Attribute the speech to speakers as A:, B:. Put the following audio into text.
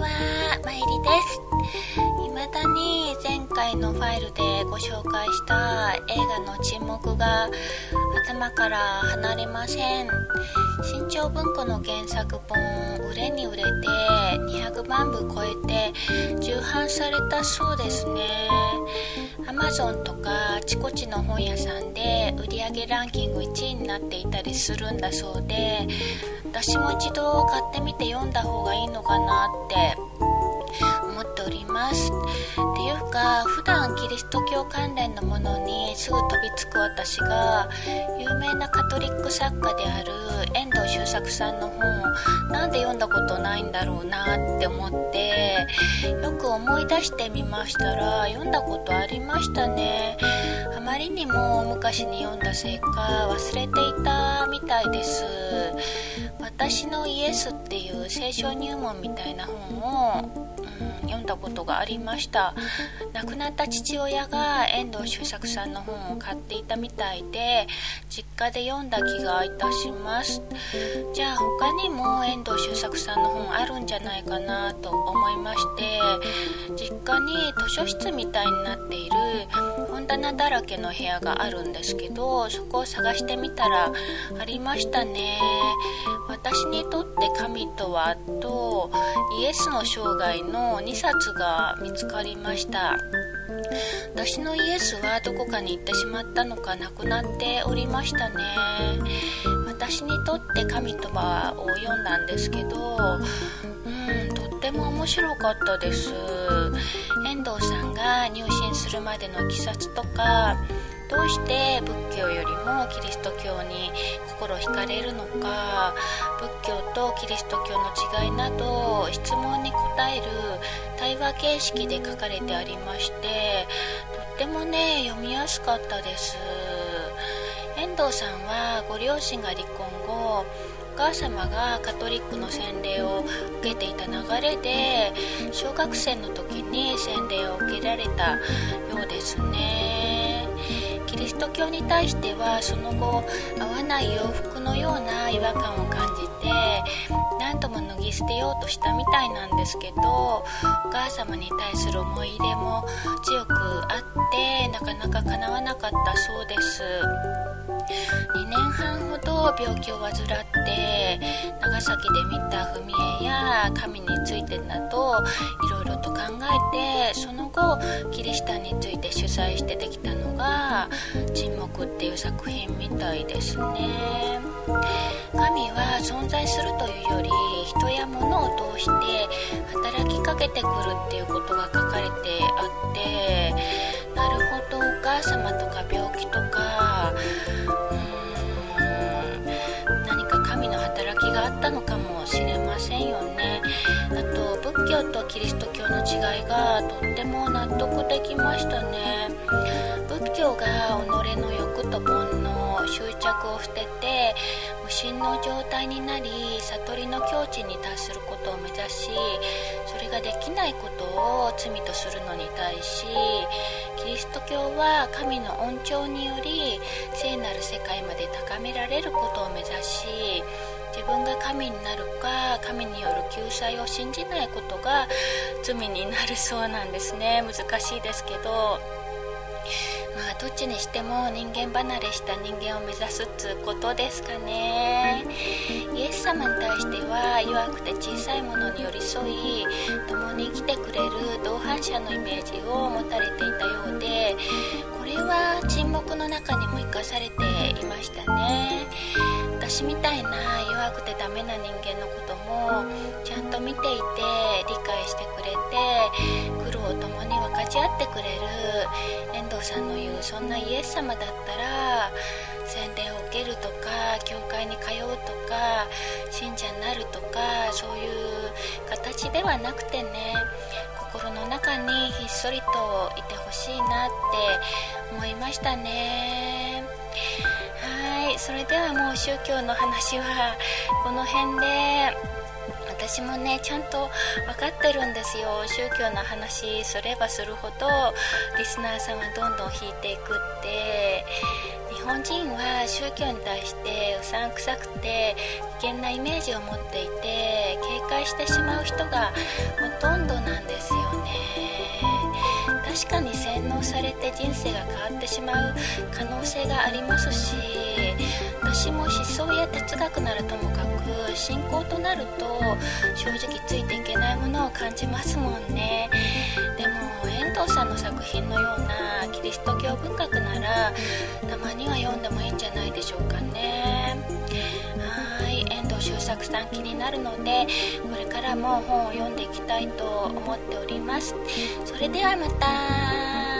A: は、まいりです。未だに前回のファイルでご紹介した映画の沈黙が頭から離れません。新潮文庫の原作本、売れに売れて200万部超えて重版されたそうですね。アマゾンとかあちこちの本屋さんで売り上げランキング1位になっていたりするんだそうで私も一度買ってみて読んだ方がいいのかなっております。っていうか普段キリスト教関連のものにすぐ飛びつく私が有名なカトリック作家である遠藤周作さんの本をなんで読んだことないんだろうなって思ってよく思い出してみましたら読んだことありましたね。あまりにも昔に読んだせいか忘れていたみたいです。私のイエスっていう聖書入門みたいな本を、読んだことがありました。亡くなった父親が遠藤周作さんの本を買っていたみたいで実家で読んだ気がいたします。じゃあ他にも遠藤周作さんの本あるんじゃないかなと思いまして実家に図書室みたいになっている本棚だらけの部屋があるんですけどそこを探してみたらありましたね。私にとって神とはとイエスの生涯の2冊が見つかりました。私のイエスはどこかに行ってしまったのかなくなっておりましたね。私にとって神とはを読んだんですけどうんとっても面白かったです。遠藤さんが入信するまでのいきさつとかどうして仏教よりもキリスト教に心惹かれるのか仏教とキリスト教の違いなど質問に答える対話形式で書かれてありましてとってもね読みやすかったです。遠藤さんはご両親が離婚後お母様がカトリックの洗礼を受けていた流れで小学生の時に洗礼を受けられたようですね。キリスト教に対してはその後合わない洋服のような違和感を感じて何とも脱ぎ捨てようとしたみたいなんですけどお母様に対する思い入れも強くあってなかなか叶わなかったそうです。2年半ほど病気を患って長崎で見た踏み絵や神についてなどいろいろと考えてその後キリシタンについて取材してできたのが「沈黙」っていう作品みたいですね。神は存在するというより人や物を通して働きかけてくるっていうことが書かれてあってなるほどお母様とか病気とかうーん何か神の働きがあったのかもしれませんよね。教とキリスト教の違いがとっても納得できましたね。仏教が己の欲と煩悩執着を捨てて無心の状態になり悟りの境地に達することを目指しそれができないことを罪とするのに対しキリスト教は神の恩寵により聖なる世界まで高められることを目指し自分が神になるか神による救済を信じないことが罪になるそうなんですね。難しいですけど。まあどっちにしても人間離れした人間を目指すっつうことですかね。イエス様に対しては弱くて小さいものに寄り添い共に生きてくれる同伴者のイメージを持たれていたようでこれは沈黙の中にも生かされていましたね。私みたいな弱くてダメな人間のこともちゃんと見ていて理解してくれて苦労を共に分かち合ってくれる遠藤さんの言うそんなイエス様だったら洗礼を受けるとか教会に通うとか信者になるとかそういう形ではなくてね心の中にひっそりといてほしいなって思いましたね。それではもう宗教の話はこの辺で。私もねちゃんと分かってるんですよ。宗教の話すればするほどリスナーさんはどんどん引いていくって。日本人は宗教に対してうさんくさくて危険なイメージを持っていて警戒してしまう人がほとんどなんですよね。確かに洗脳されて人生が変わってしまう可能性がありますし私も思想や哲学ならともかく信仰となると正直ついていけないものを感じますもんね。でも遠藤さんの作品のようなキリスト教文学ならたまには読んでもいいんじゃないでしょうかね。収作さん気になるのでこれからも本を読んでいきたいと思っておりますそれではまた